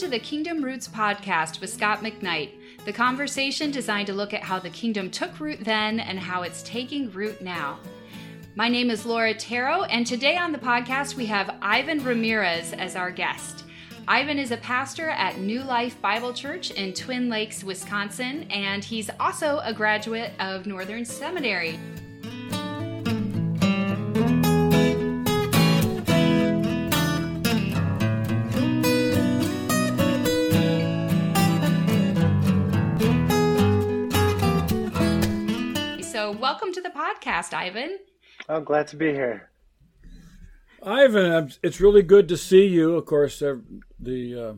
to the Kingdom Roots podcast with Scot McKnight, the conversation designed to look at how the kingdom took root then and how it's taking root now. My name is Laura Taro, and today on the podcast we have Ivan Ramirez as our guest. Ivan is a pastor at New Life Bible Church in Twin Lakes, Wisconsin, and he's also a graduate of Northern Seminary. Welcome to the podcast, Ivan. I'm glad to be here. Ivan, it's really good to see you. Of course, the uh,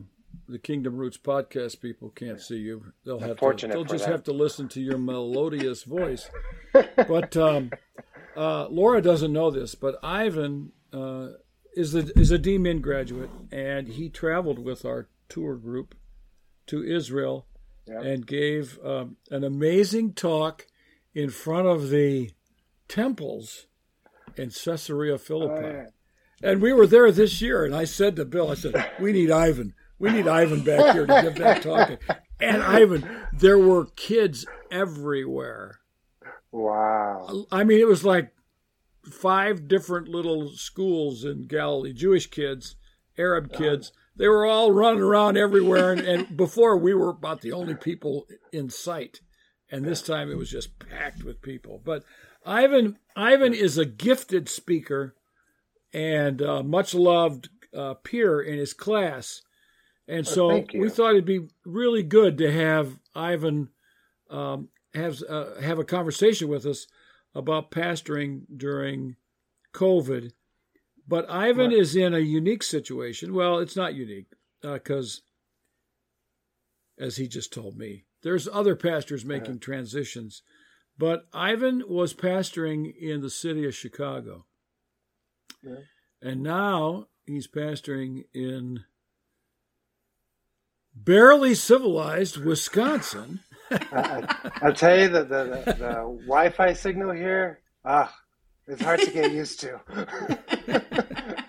the Kingdom Roots podcast people can't see you. They'll have to. They'll just that. have to listen to your melodious voice. but um, uh, Laura doesn't know this, but Ivan uh, is a, is a DMin graduate, and he traveled with our tour group to Israel yep. and gave um, an amazing talk in front of the temples in Caesarea Philippi. Oh, yeah. And we were there this year, and I said to Bill, I said, "We need Ivan. We need Ivan back here to give that talk." And Ivan, there were kids everywhere. Wow! I mean, it was like five different little schools in Galilee, Jewish kids, Arab uh-huh. kids. They were all running around everywhere, and, and before we were about the only people in sight and this time it was just packed with people. But Ivan Ivan is a gifted speaker and uh, much loved uh, peer in his class, and so we thought it'd be really good to have Ivan um, have uh, have a conversation with us about pastoring during COVID. But Ivan right. is in a unique situation. Well, it's not unique because, uh, as he just told me, there's other pastors making transitions, but Ivan was pastoring in the city of Chicago. Yeah. And now he's pastoring in barely civilized Wisconsin. I, will tell you that the, the, the Wi-Fi signal here, ah, it's hard to get used to.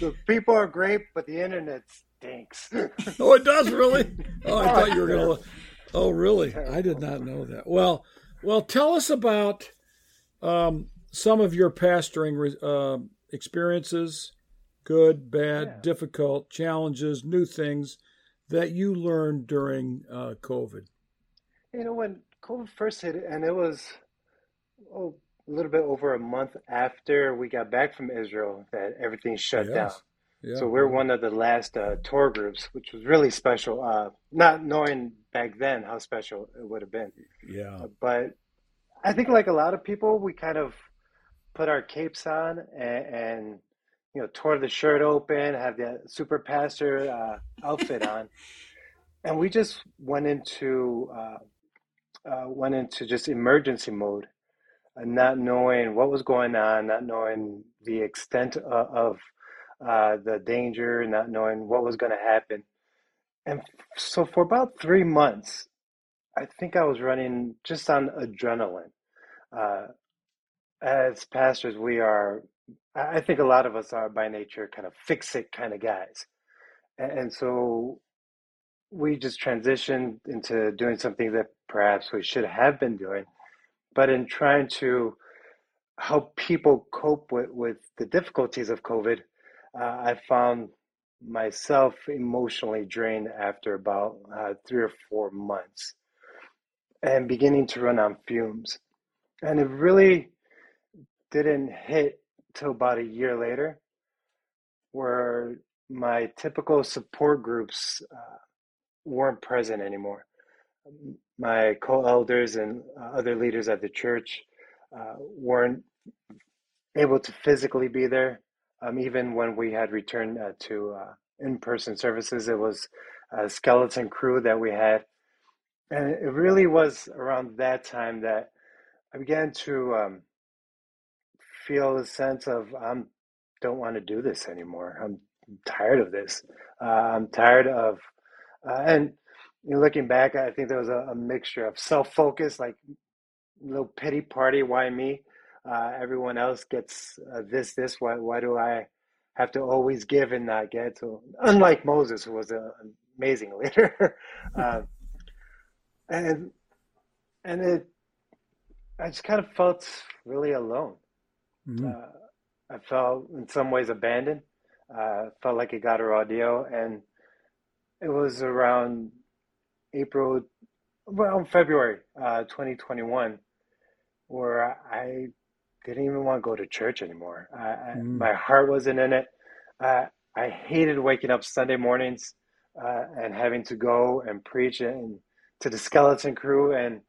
the people are great, but the internet stinks. oh, it does really. Oh, I thought you were gonna. Oh, really? I did not know that. Well, well, tell us about um, some of your pastoring uh, experiences, good, bad, yeah. difficult, challenges, new things that you learned during uh, COVID. You know, when COVID first hit, and it was oh, a little bit over a month after we got back from Israel that everything shut yes. down. Yeah. So we're one of the last uh, tour groups, which was really special. Uh, not knowing back then how special it would have been. Yeah. Uh, but I think, like a lot of people, we kind of put our capes on and, and you know tore the shirt open, have the super pastor uh, outfit on, and we just went into uh, uh, went into just emergency mode, not knowing what was going on, not knowing the extent of, of uh, the danger, not knowing what was going to happen. And so for about three months, I think I was running just on adrenaline. Uh, as pastors, we are, I think a lot of us are by nature kind of fix it kind of guys. And so we just transitioned into doing something that perhaps we should have been doing. But in trying to help people cope with, with the difficulties of COVID, uh, I found myself emotionally drained after about uh, three or four months and beginning to run on fumes. And it really didn't hit till about a year later, where my typical support groups uh, weren't present anymore. My co elders and uh, other leaders at the church uh, weren't able to physically be there um, even when we had returned uh, to uh, in-person services, it was a skeleton crew that we had, and it really was around that time that I began to um, feel a sense of I um, don't want to do this anymore. I'm tired of this. Uh, I'm tired of, uh, and you know, looking back, I think there was a, a mixture of self-focus, like little pity party, why me? Uh, everyone else gets uh, this, this. Why, why do I have to always give and not get? So, unlike Moses, who was an amazing leader. um, and and it, I just kind of felt really alone. Mm-hmm. Uh, I felt in some ways abandoned. Uh, felt like it got a raw deal, and it was around April, well, February uh, 2021, where I didn't even want to go to church anymore. I, mm. My heart wasn't in it. Uh, I hated waking up Sunday mornings uh, and having to go and preach and to the skeleton crew, and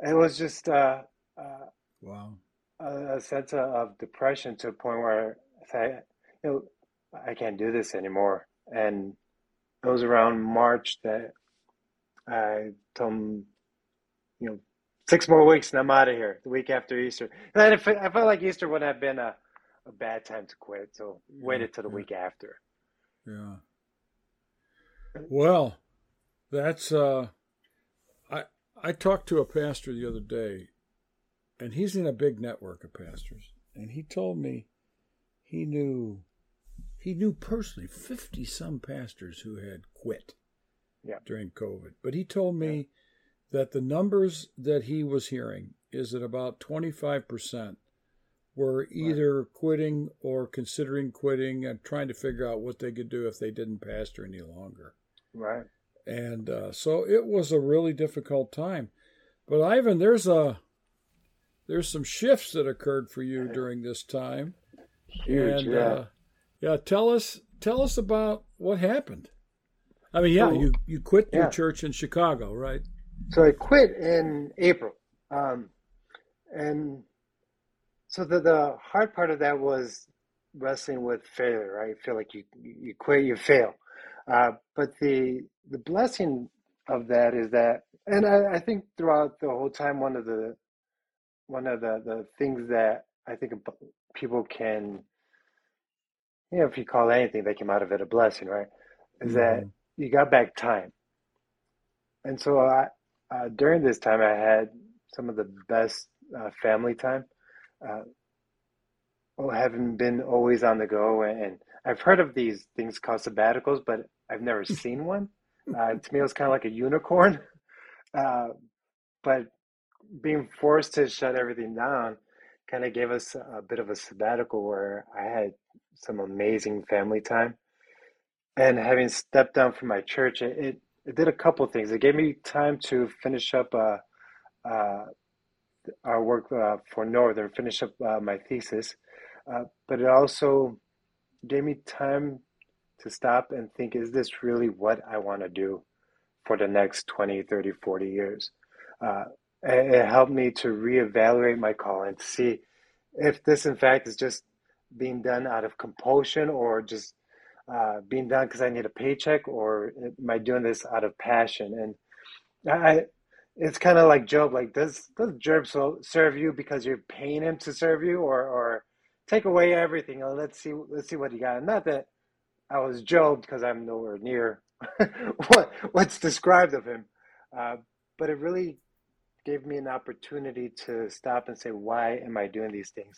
it was just uh, uh wow a, a sense of, of, depression to a point where I, you know, I can't do this anymore. And it was around March that I told him, you know, six more weeks and I'm out of here. The week after Easter, and I felt like Easter would have been a, a bad time to quit, so waited till the yeah. week after. Yeah. Well, that's uh, I I talked to a pastor the other day, and he's in a big network of pastors, and he told me he knew he knew personally fifty some pastors who had quit yeah. during COVID, but he told me. That the numbers that he was hearing is that about 25% were either right. quitting or considering quitting and trying to figure out what they could do if they didn't pastor any longer. Right. And uh, so it was a really difficult time. But Ivan, there's a there's some shifts that occurred for you during this time. Huge, and, yeah. Uh, yeah, tell us tell us about what happened. I mean, yeah, you you quit yeah. your church in Chicago, right? So I quit in April. Um, and so the, the hard part of that was wrestling with failure, right? You feel like you, you quit, you fail. Uh, but the, the blessing of that is that, and I, I think throughout the whole time, one of the, one of the, the things that I think people can, you know, if you call anything that came out of it a blessing, right? Is mm-hmm. that you got back time. And so I, uh, during this time, I had some of the best uh, family time. Uh, having been always on the go, and I've heard of these things called sabbaticals, but I've never seen one. Uh, to me, it was kind of like a unicorn. Uh, but being forced to shut everything down kind of gave us a bit of a sabbatical where I had some amazing family time. And having stepped down from my church, it, it it did a couple things. It gave me time to finish up uh, uh, our work uh, for Northern, finish up uh, my thesis, uh, but it also gave me time to stop and think, is this really what I want to do for the next 20, 30, 40 years? Uh, it helped me to reevaluate my call and see if this, in fact, is just being done out of compulsion or just uh, being done because I need a paycheck, or am I doing this out of passion? And I, it's kind of like Job. Like, does does Job serve you because you're paying him to serve you, or or take away everything? And let's see let's see what he got. And not that I was Job because I'm nowhere near what what's described of him, uh, but it really gave me an opportunity to stop and say, why am I doing these things?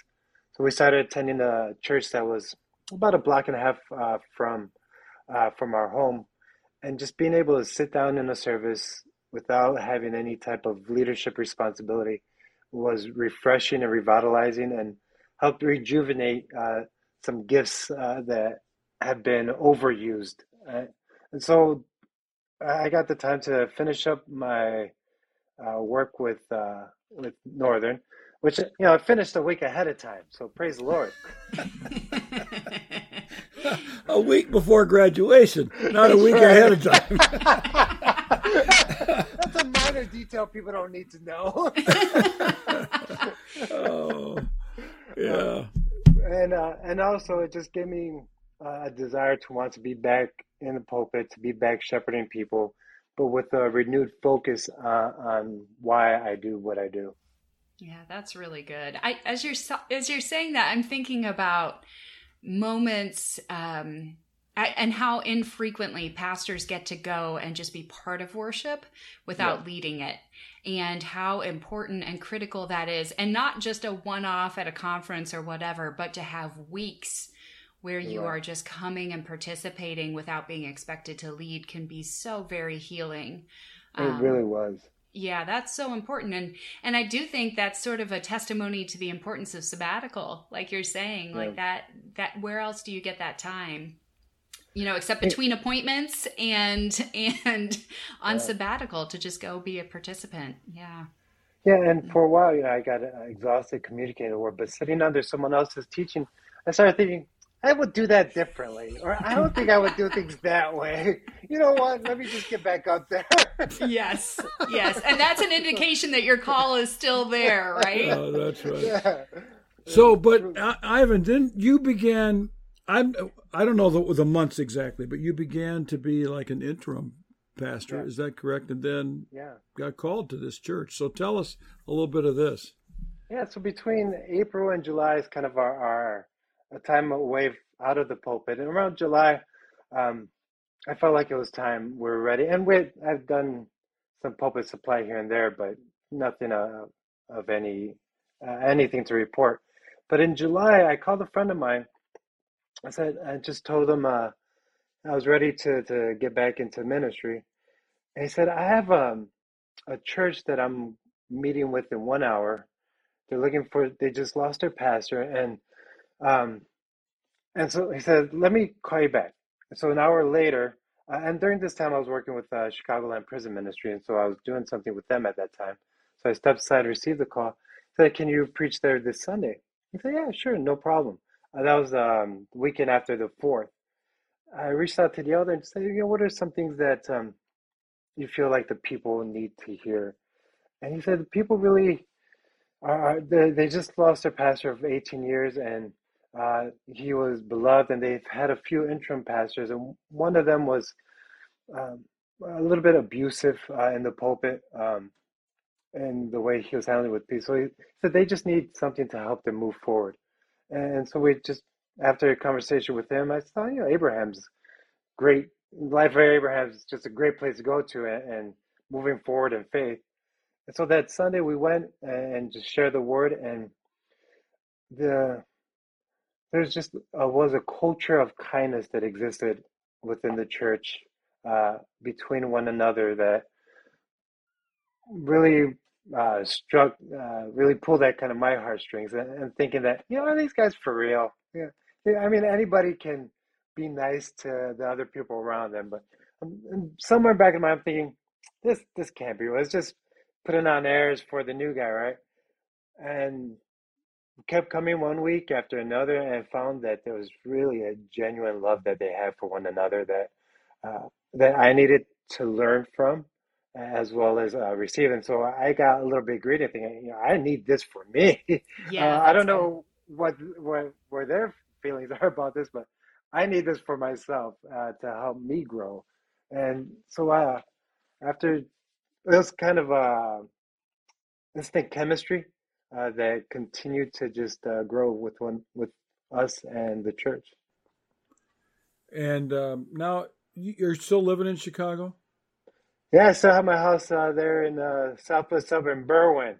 So we started attending a church that was about a block and a half uh, from uh, from our home, and just being able to sit down in a service without having any type of leadership responsibility was refreshing and revitalizing, and helped rejuvenate uh, some gifts uh, that have been overused. Uh, and so, I got the time to finish up my uh, work with with Northern which you know I finished a week ahead of time. So praise the Lord. a week before graduation, not a week right. ahead of time. That's a minor detail people don't need to know. oh, yeah. And uh, and also, it just gave me uh, a desire to want to be back in the pulpit, to be back shepherding people, but with a renewed focus uh, on why I do what I do. Yeah, that's really good. I as you're as you're saying that, I'm thinking about moments um, and how infrequently pastors get to go and just be part of worship without yeah. leading it and how important and critical that is and not just a one-off at a conference or whatever but to have weeks where you are just coming and participating without being expected to lead can be so very healing. It um, really was. Yeah, that's so important. And and I do think that's sort of a testimony to the importance of sabbatical, like you're saying, yeah. like that that where else do you get that time? You know, except between appointments and and on yeah. sabbatical to just go be a participant. Yeah. Yeah, and for a while, you know, I got exhausted communicating work, but sitting under someone else's teaching, I started thinking, I would do that differently, or I don't think I would do things that way. You know what? Let me just get back up there. yes, yes, and that's an indication that your call is still there, right? Oh, that's right. Yeah. So, but uh, Ivan, didn't you began? I'm I don't know the, the months exactly, but you began to be like an interim pastor. Yeah. Is that correct? And then yeah. got called to this church. So tell us a little bit of this. Yeah. So between April and July is kind of our, our a time away out of the pulpit. And around July, um, I felt like it was time we are ready. And we I've done some pulpit supply here and there, but nothing uh, of any uh, anything to report. But in July, I called a friend of mine. I said I just told him uh, I was ready to to get back into ministry. And he said I have um, a church that I'm meeting with in one hour. They're looking for. They just lost their pastor, and um, and so he said, "Let me call you back." So an hour later, uh, and during this time, I was working with uh, Chicagoland Prison Ministry, and so I was doing something with them at that time. So I stepped aside, received the call. Said, "Can you preach there this Sunday?" He said, "Yeah, sure, no problem." Uh, that was um, the weekend after the fourth. I reached out to the elder and said, "You know, what are some things that um, you feel like the people need to hear?" And he said, "The people really are. They, they just lost their pastor of 18 years, and uh, he was beloved, and they've had a few interim pastors, and one of them was um, a little bit abusive uh, in the pulpit um, and the way he was handling with people. So he said they just need something to help them move forward. And so we just, after a conversation with him, I thought, you know, Abraham's great. Life of Abraham is just a great place to go to and, and moving forward in faith. And so that Sunday we went and just shared the word and the there's just uh, was a culture of kindness that existed within the church uh, between one another that really uh, struck, uh, really pulled that kind of my heartstrings, and, and, thinking that you know are these guys for real? Yeah, yeah, I mean anybody can be nice to the other people around them, but um, somewhere back in my mind, I'm thinking this this can't be real. It's just putting on airs for the new guy, right? And kept coming one week after another and found that there was really a genuine love that they had for one another that uh, that I needed to learn from as well as uh, receive. And so I got a little bit greedy, thinking, you know, I need this for me. Yeah, uh, I don't know what what where their feelings are about this, but I need this for myself uh, to help me grow. And so uh, after it was kind of a instant chemistry uh, that continue to just uh, grow with one with us and the church. And um, now you're still living in Chicago. Yeah, I still have my house uh, there in the southwest suburb, Berwyn.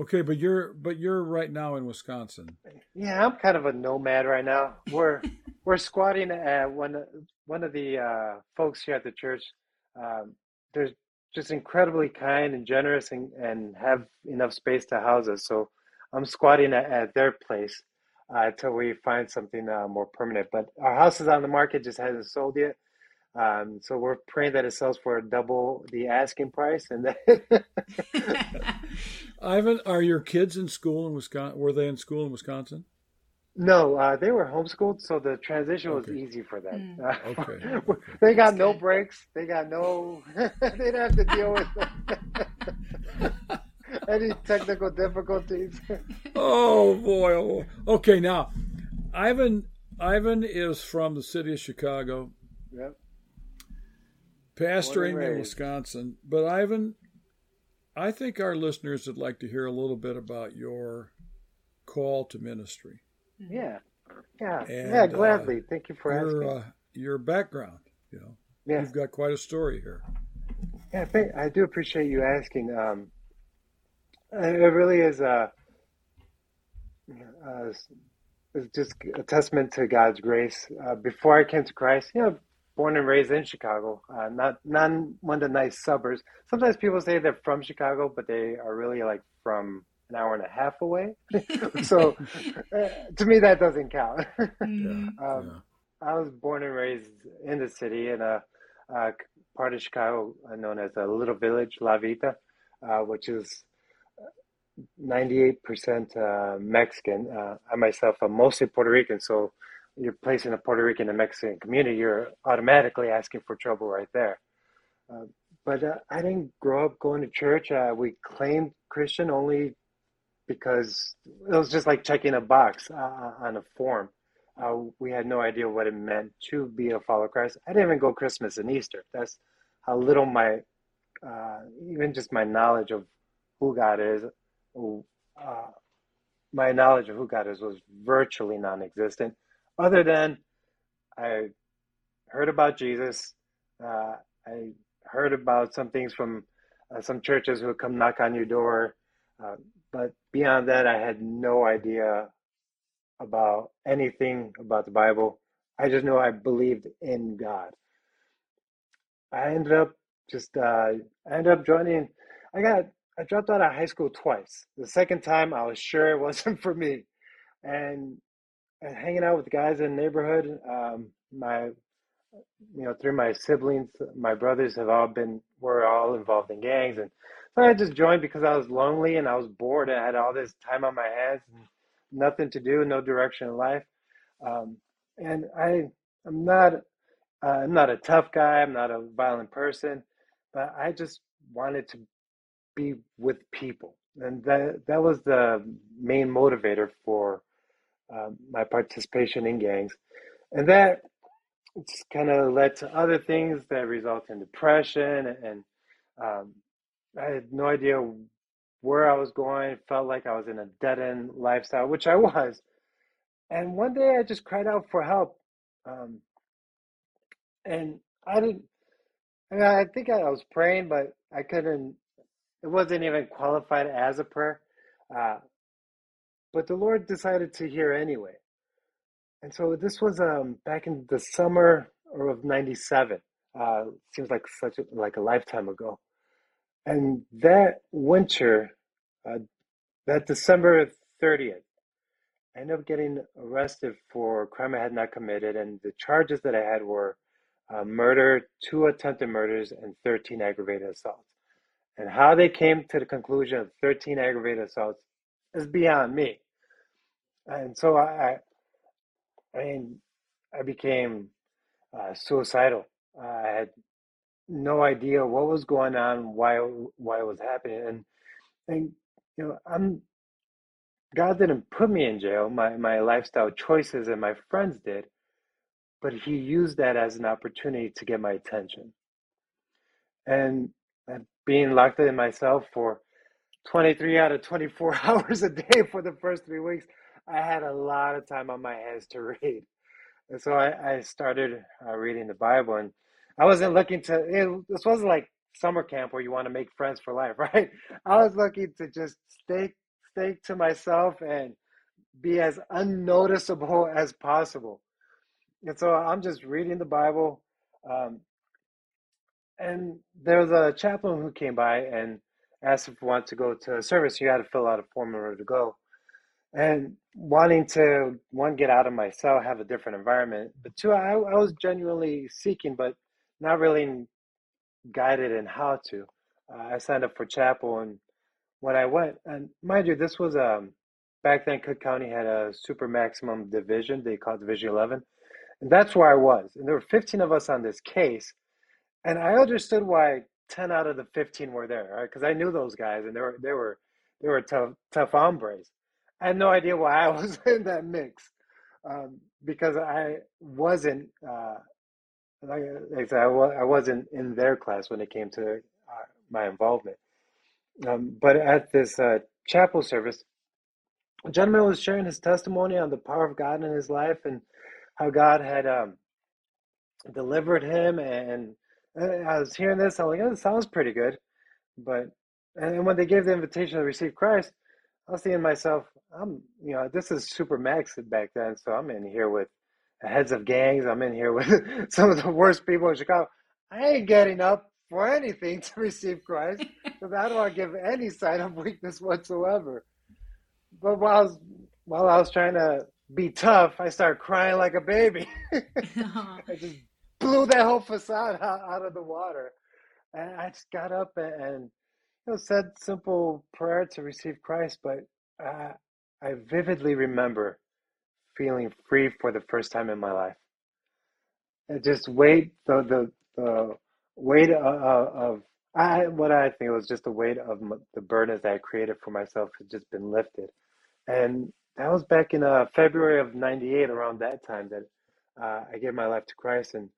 Okay, but you're but you're right now in Wisconsin. Yeah, I'm kind of a nomad right now. We're we're squatting at one one of the uh, folks here at the church. Um, there's just incredibly kind and generous and, and have enough space to house us. So I'm squatting at, at their place uh, until we find something uh, more permanent. But our house is on the market, just hasn't sold yet. Um, so we're praying that it sells for double the asking price. And then Ivan, are your kids in school in Wisconsin? Were they in school in Wisconsin? No, uh, they were homeschooled, so the transition was okay. easy for them. Mm. Uh, okay. they got no breaks. They got no. they didn't have to deal with any technical difficulties. oh boy! Oh Okay, now Ivan. Ivan is from the city of Chicago. Yep. Pastoring in Wisconsin, but Ivan, I think our listeners would like to hear a little bit about your call to ministry. Mm-hmm. Yeah, yeah, and, yeah. Gladly. Uh, Thank you for your, asking. Uh, your background. You know, yeah. you've got quite a story here. Yeah, I, I do appreciate you asking. Um, it really is a, a is just a testament to God's grace. Uh, before I came to Christ, you know, born and raised in Chicago, uh, not not one of the nice suburbs. Sometimes people say they're from Chicago, but they are really like from an hour and a half away. so uh, to me, that doesn't count. Mm-hmm. um, yeah. I was born and raised in the city in a, a part of Chicago known as a little village, La Villita, uh, which is 98% uh, Mexican. Uh, I myself am mostly Puerto Rican, so you're placing a Puerto Rican and Mexican community, you're automatically asking for trouble right there. Uh, but uh, I didn't grow up going to church. Uh, we claimed Christian only because it was just like checking a box uh, on a form. we had no idea what it meant to be a follower of Christ. I didn't even go Christmas and Easter. That's how little my, even just my knowledge of who God is, uh, my knowledge of who God is was virtually non-existent, other than I heard about Jesus. Uh, I heard about some things from uh, some churches who would come knock on your door, uh, but beyond that, I had no idea about anything about the Bible. I just knew I believed in God. I ended up just uh, I ended up joining. I got I dropped out of high school twice. The second time, I was sure it wasn't for me. And, and hanging out with guys in the neighborhood, um, my, you know, through my siblings, my brothers have all been, were all involved in gangs. And so I just joined because I was lonely and I was bored. I had all this time on my hands and nothing to do, no direction in life. Um, and I, I'm not, uh, I'm not a tough guy. I'm not a violent person, but I just wanted to be with people, and that that was the main motivator for uh, my participation in gangs, and that it's kind of led to other things that result in depression, and um, I had no idea where I was going. Felt like I was in a dead end lifestyle, which I was. And one day I just cried out for help, um, and I didn't. I, mean, I think I was praying, but I couldn't it wasn't even qualified as a prayer. Uh, but the Lord decided to hear anyway. And so this was um, back in the summer of 97. Uh, seems like such a, like a lifetime ago. And that winter, uh, that December 30th, I ended up getting arrested for a crime I had not committed. And the charges that I had were uh, murder, two attempted murders, and 13 aggravated assaults. And how they came to the conclusion of 13 aggravated assaults is beyond me. And so I, I mean, I became uh, suicidal. I had no idea what was going on, why why it was happening, and and you know, I'm God didn't put me in jail. My my lifestyle choices and my friends did, but He used that as an opportunity to get my attention. And being locked in myself for 23 out of 24 hours a day for the first three weeks, I had a lot of time on my hands to read. And so I, I started uh, reading the Bible, and I wasn't looking to, it, this wasn't like summer camp where you want to make friends for life, right? I was looking to just stay, stay to myself and be as unnoticeable as possible. And so I'm just reading the Bible. Um, and there was a chaplain who came by and asked if we wanted to go to a service. You had to fill out a form in order to go. And wanting to one get out of my cell, have a different environment, but two, I, I was genuinely seeking, but not really guided in how to. Uh, I signed up for chapel, and when I went, and mind you, this was um back then. Cook County had a super maximum division. They called Division Eleven, and that's where I was. And there were 15 of us on this case and I understood why ten out of the fifteen were there, right? Because I knew those guys, and they were they were they were tough tough hombres. I had no idea why I was in that mix, um, because I wasn't uh, like, I said, I, I wasn't in their class when it came to uh, my involvement. Um, but at this uh, chapel service, a gentleman was sharing his testimony on the power of God in his life and how God had um, delivered him and I was hearing this, I'm like, oh, this sounds pretty good. But and when they gave the invitation to receive Christ, I was thinking to myself, I'm, you know, this is super max back then, so I'm in here with heads of gangs. I'm in here with some of the worst people in Chicago. I ain't getting up for anything to receive Christ because I don't want to give any sign of weakness whatsoever. But while I was, while I was trying to be tough, I started crying like a baby. I just blew that whole facade out, out, of the water. And I just got up and, and you know, said simple prayer to receive Christ, but uh, I vividly remember feeling free for the first time in my life. And just weight the the, the weight of, of I what I think it was just the weight of the burdens that I created for myself has just been lifted, and that was back in uh, February of '98, around that time that uh, I gave my life to Christ, and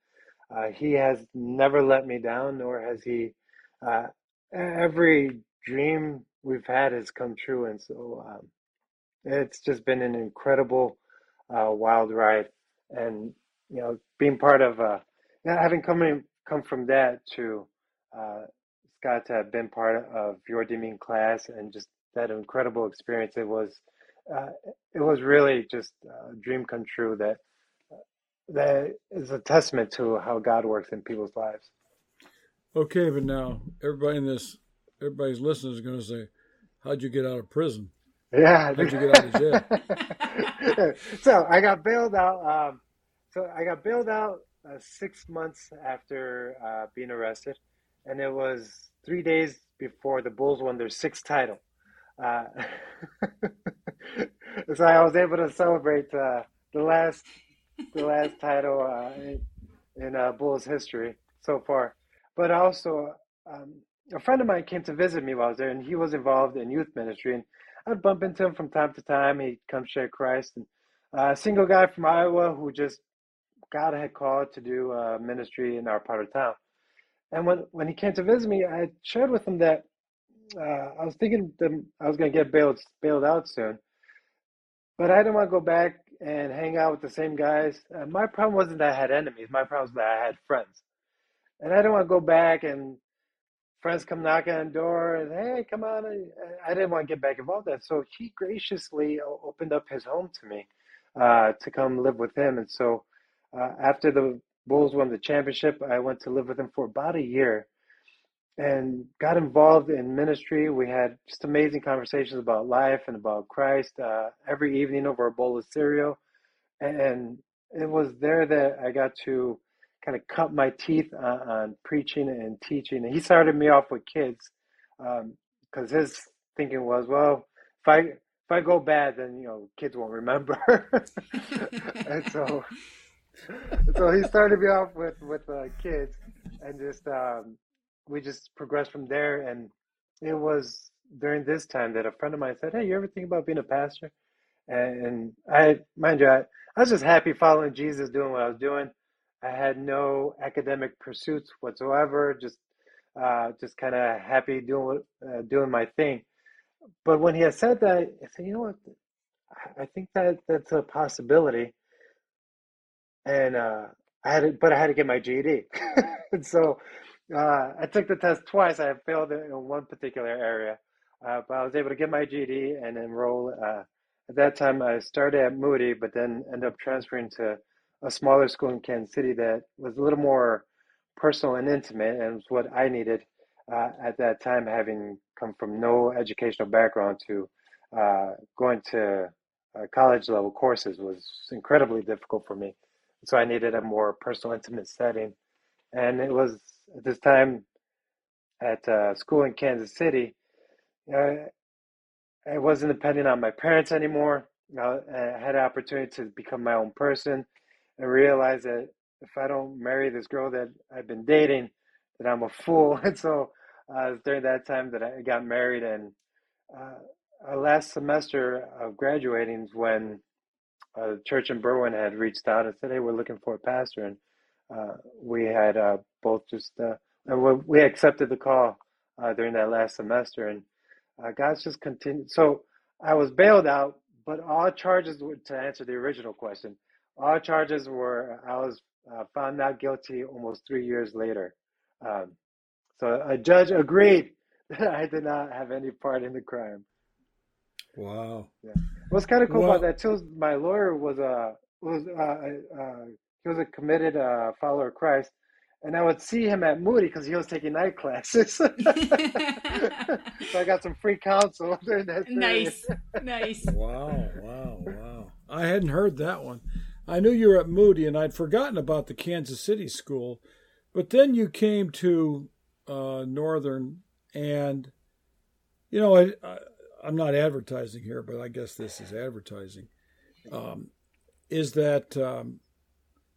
uh, He has never let me down, nor has He. Uh, every dream we've had has come true, and so um, it's just been an incredible, uh, wild ride, and you know, being part of uh, having come come from that to uh, Scot to have been part of your redeeming class and just that incredible experience. It was uh, it was really just a dream come true. That that is a testament to how God works in people's lives. Okay, but now everybody in this, everybody's listening is going to say, "How'd you get out of prison?" Yeah. How'd you get out of jail? so I got bailed out. Um, so I got bailed out uh, six months after uh, being arrested, and it was three days before the Bulls won their sixth title. Uh, so I was able to celebrate uh, the last the last title uh, in, in uh, Bulls history so far. But also, um, a friend of mine came to visit me while I was there, and he was involved in youth ministry. And I'd bump into him from time to time. He'd come share Christ. And uh, a single guy from Iowa who just God had called to do uh, ministry in our part of town. And when, when he came to visit me, I shared with him that uh, I was thinking that I was going to get bailed bailed out soon, but I didn't want to go back and hang out with the same guys. Uh, my problem wasn't that I had enemies. My problem was that I had friends, and I didn't want to go back and friends come knocking on the door and hey, come on. I didn't want to get back involved in that. So he graciously opened up his home to me uh, to come live with him. And so uh, after the Bulls won the championship, I went to live with him for about a year and got involved in ministry. We had just amazing conversations about life and about Christ uh, every evening over a bowl of cereal. And it was there that I got to kind of cut my teeth on, on preaching and teaching. And he started me off with kids because um, his thinking was, well, if I if I go bad, then you know kids won't remember. and so so he started me off with with uh, kids, and just um, we just progressed from there. And it was during this time that a friend of mine said, "Hey, you ever think about being a pastor?" And, I, mind you, I, I was just happy following Jesus, doing what I was doing. I had no academic pursuits whatsoever. Just uh, just kind of happy doing uh, doing my thing. But when he had said that, I said, you know what? I think that that's a possibility. And uh, I had, to, but I had to get my GED. and so uh, I took the test twice. I failed in one particular area, uh, but I was able to get my GED and enroll. Uh, at that time, I started at Moody, but then ended up transferring to a smaller school in Kansas City that was a little more personal and intimate, and was what I needed uh, at that time, having come from no educational background to uh, going to uh, college level courses was incredibly difficult for me. So I needed a more personal, intimate setting, and it was at this time at uh, school in Kansas City. Uh, I wasn't depending on my parents anymore. I had an opportunity to become my own person I realized that if I don't marry this girl that I've been dating, that I'm a fool. And so uh, during that time that I got married, and uh, last semester of graduating is when a church in Berwyn had reached out and said, "Hey, we're looking for a pastor," and uh, we had uh, both just uh, and we accepted the call uh, during that last semester, and God's just continued. So I was bailed out, but all charges were to answer the original question all charges were, I was uh, found not guilty almost three years later. Um, so a judge agreed that I did not have any part in the crime. Wow. Yeah. What's kind of cool Well- about that too is my lawyer was a was uh, uh, he was a committed uh, follower of Christ, and I would see him at Moody because he was taking night classes. so I got some free counsel during that nice, nice. Wow, wow, wow. I hadn't heard that one. I knew you were at Moody, and I'd forgotten about the Kansas City school. But then you came to uh, Northern, and, you know, I, I, I'm not advertising here, but I guess this is advertising. Um, is that um,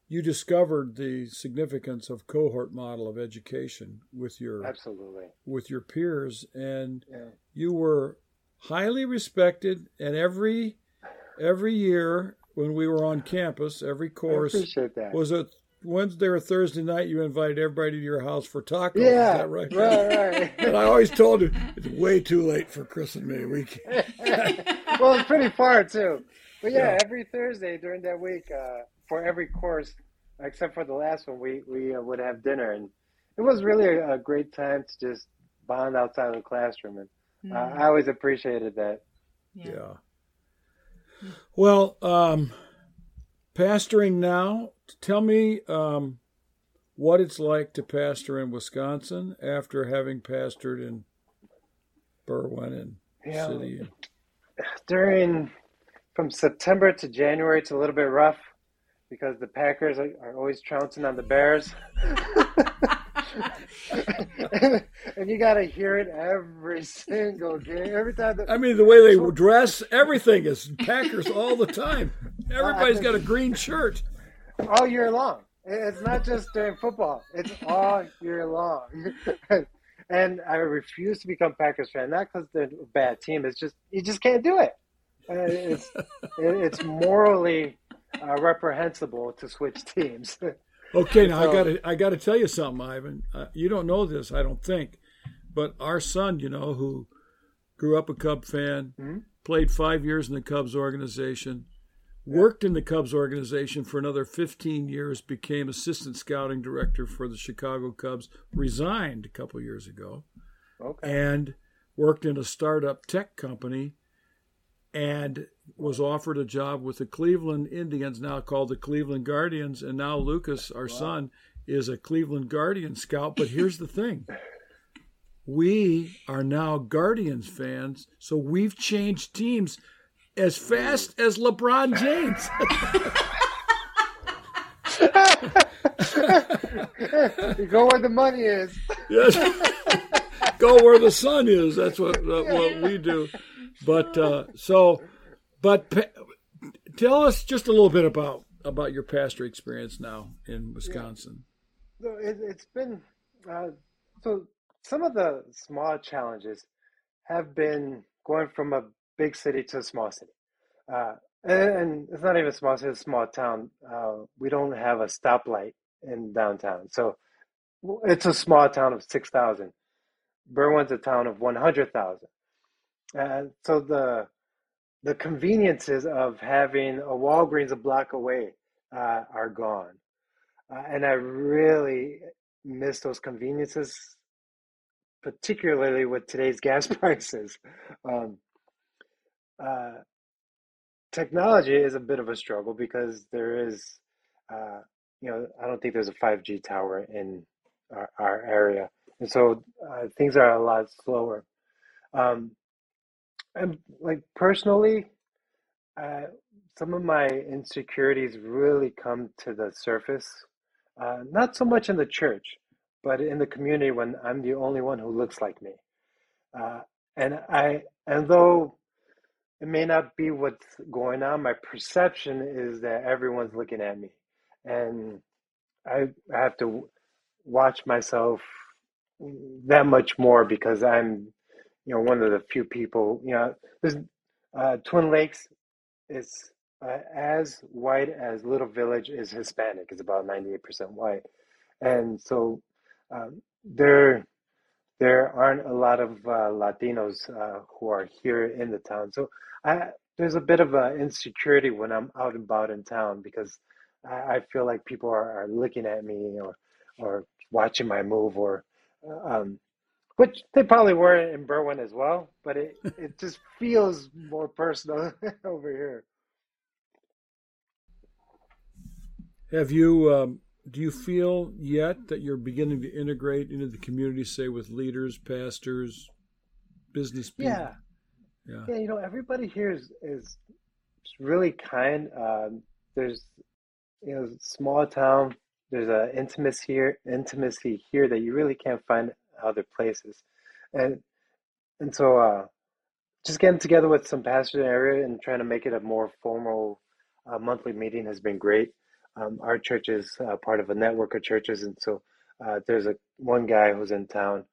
you discovered the significance of cohort model of education with your Absolutely. with your peers, and Yeah. you were highly respected. And every every year when we were on campus, every I course appreciate that. was a Wednesday or Thursday night. You invited everybody to your house for tacos. yeah, is that right? right, And I always told you it's way too late for Kris and me. We can't. well, it's pretty far too. But yeah, Yeah. every Thursday during that week, uh, for every course, except for the last one, we we uh, would have dinner, and it was really a, a great time to just bond outside of the classroom, and uh, Mm, I always appreciated that. Yeah. Well, um, pastoring now. Tell me um, what it's like to pastor in Wisconsin after having pastored in Berwyn and Yeah. City. during from September to January, it's a little bit rough because the Packers are, are always trouncing on the Bears. and you got to hear it every single game. Every time. The, I mean, the way they dress, everything is Packers all the time. Everybody's got a green shirt. all year long. It's not just during football. It's all year long. and I refuse to become Packers fan, not because they're a bad team. It's just you just can't do it. Uh, It's it's morally uh, reprehensible to switch teams. Okay, now I got to I got to tell you something, Ivan. Uh, you don't know this, I don't think, but our son, you know, who grew up a Cub fan, Mhm. played five years in the Cubs organization, worked in the Cubs organization for another 15 years, became assistant scouting director for the Chicago Cubs, resigned a couple years ago, Okay. and worked in a startup tech company and was offered a job with the Cleveland Indians, now called the Cleveland Guardians. And now Lukas, our son, is a Cleveland Guardian scout. But here's the thing we are now Guardians fans, so we've changed teams as fast as LeBron James. you go where the money is. yes. Go where the sun is. That's what uh, what we do. But uh, so, but pa- tell us just a little bit about about your pastor experience now in Wisconsin. So it, it's been uh, so some of the small challenges have been going from a big city to a small city. Uh, and, and it's not even a small city, it's a small town. Uh, we don't have a stoplight in downtown. So it's a small town of 6,000. Berwyn's a town of 100,000. So the the conveniences of having a Walgreens a block away uh, are gone. Uh, and I really miss those conveniences, particularly with today's gas prices. Um, uh, technology is a bit of a struggle because there is, uh, you know, I don't think there's a 5G tower in our, our area. And so uh, things are a lot slower. Um, and like personally, uh, some of my insecurities really come to the surface. Uh, not so much in the church, but in the community when I'm the only one who looks like me. Uh, and I, and though it may not be what's going on, my perception is that everyone's looking at me, and I, I have to watch myself that much more because I'm, you know, one of the few people. You know, there's uh, Twin Lakes is uh, as white as Little Village is Hispanic. It's about 98% white, and so um, there there aren't a lot of uh, Latinos uh, who are here in the town. So I, there's a bit of insecurity when I'm out and about in town because I, I feel like people are, are looking at me or or watching my move or um, which they probably were in Berwyn as well, but it, it just feels more personal over here. Have you, um, do you feel yet that you're beginning to integrate into the community, say with leaders, pastors, business people? Yeah. Yeah. Yeah. You know, everybody here is, is really kind. Um, there's, you know, small town, there's an intimacy here, intimacy here that you really can't find other places. And, and so, uh, just getting together with some pastors in the area and trying to make it a more formal uh, monthly meeting has been great. Um, our church is uh, part of a network of churches, and so uh, there's a one guy who's in town.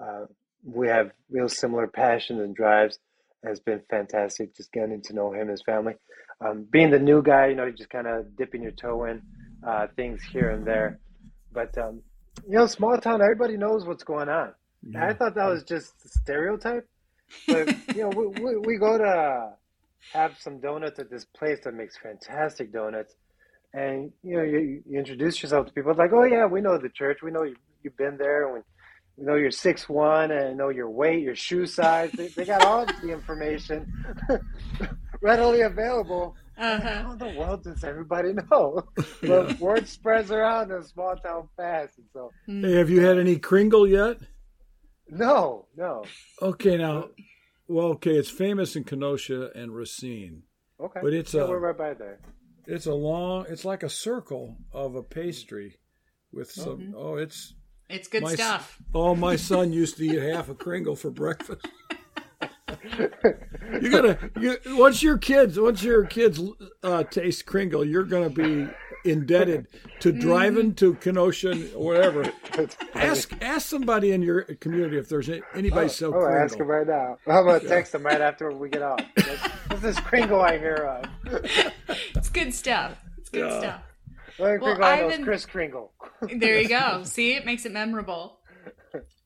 Uh, we have real similar passions and drives. Has been fantastic just getting to know him and his family. Um, being the new guy, you know, just kind of dipping your toe in uh, things here and there. But um, you know, small town, everybody knows what's going on. Yeah. I thought that was just a stereotype, but you know, we, we, we go to have some donuts at this place that makes fantastic donuts, and you know, you, you introduce yourself to people it's like, oh yeah, we know the church, we know you, you've been there, and we know you're six one, and know your weight, your shoe size. They, they got all the information readily available. Uh-huh. How in the world does everybody know? the word spreads around in a small town fast, and so. Hey, have you had any Kringle yet? No, no. Okay, now, well, okay, it's famous in Kenosha and Racine. Okay, but it's yeah, a we're right by there. It's a long. It's like a circle of a pastry with some. Mm-hmm. Oh, it's it's good my, stuff. Oh, my son used to eat half a Kringle for breakfast. you gotta you, once your kids once your kids uh, taste Kringle, you're gonna be indebted to driving to Kenosha or whatever. ask ask somebody in your community if there's anybody oh, sell oh, Kringle. ask them right now. I'm gonna text them right after we get off. What's this Kringle I hear of? it's good stuff. It's good yeah. stuff. Well, Ivan, Kris Kringle. there you go. See, it makes it memorable.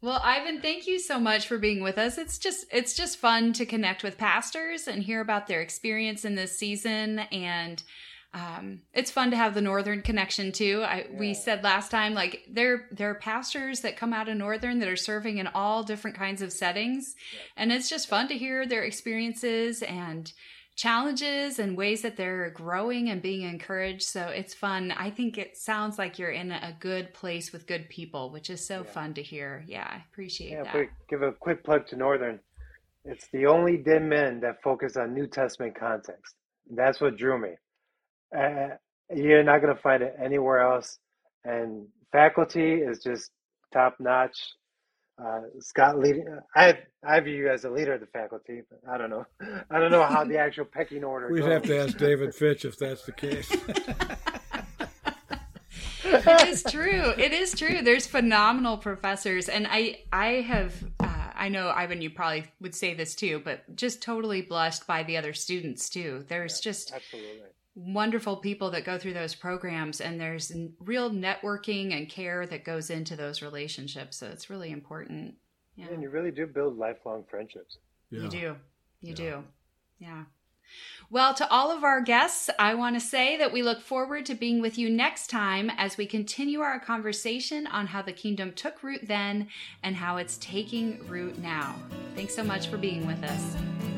Well, Ivan, thank you so much for being with us. It's just it's just fun to connect with pastors and hear about their experience in this season and um, it's fun to have the northern connection too. I, yeah. We said last time, like there there are pastors that come out of northern that are serving in all different kinds of settings, yeah. and it's just fun to hear their experiences and challenges and ways that they're growing and being encouraged. So it's fun. I think it sounds like you're in a good place with good people, which is so yeah. fun to hear. Yeah, I appreciate yeah, that. Give a quick plug to Northern. It's the only DMin that focus on New Testament context. That's what drew me. Uh, you're not going to find it anywhere else. And faculty is just top notch. Uh, Scot leading. I I view you as a leader of the faculty, but I don't know. I don't know how the actual pecking order. We'd goes. have to ask David Fitch if that's the case. it is true. It is true. There's phenomenal professors, and I I have. Uh, I know Ivan, you probably would say this too, but just totally blessed by the other students too. There's yeah, just absolutely wonderful people that go through those programs and there's real networking and care that goes into those relationships so it's really important yeah. and you really do build lifelong friendships yeah. you do you yeah. do yeah well, to all of our guests, I want to say that we look forward to being with you next time as we continue our conversation on how the kingdom took root then and how it's taking root now. Thanks so much for being with us.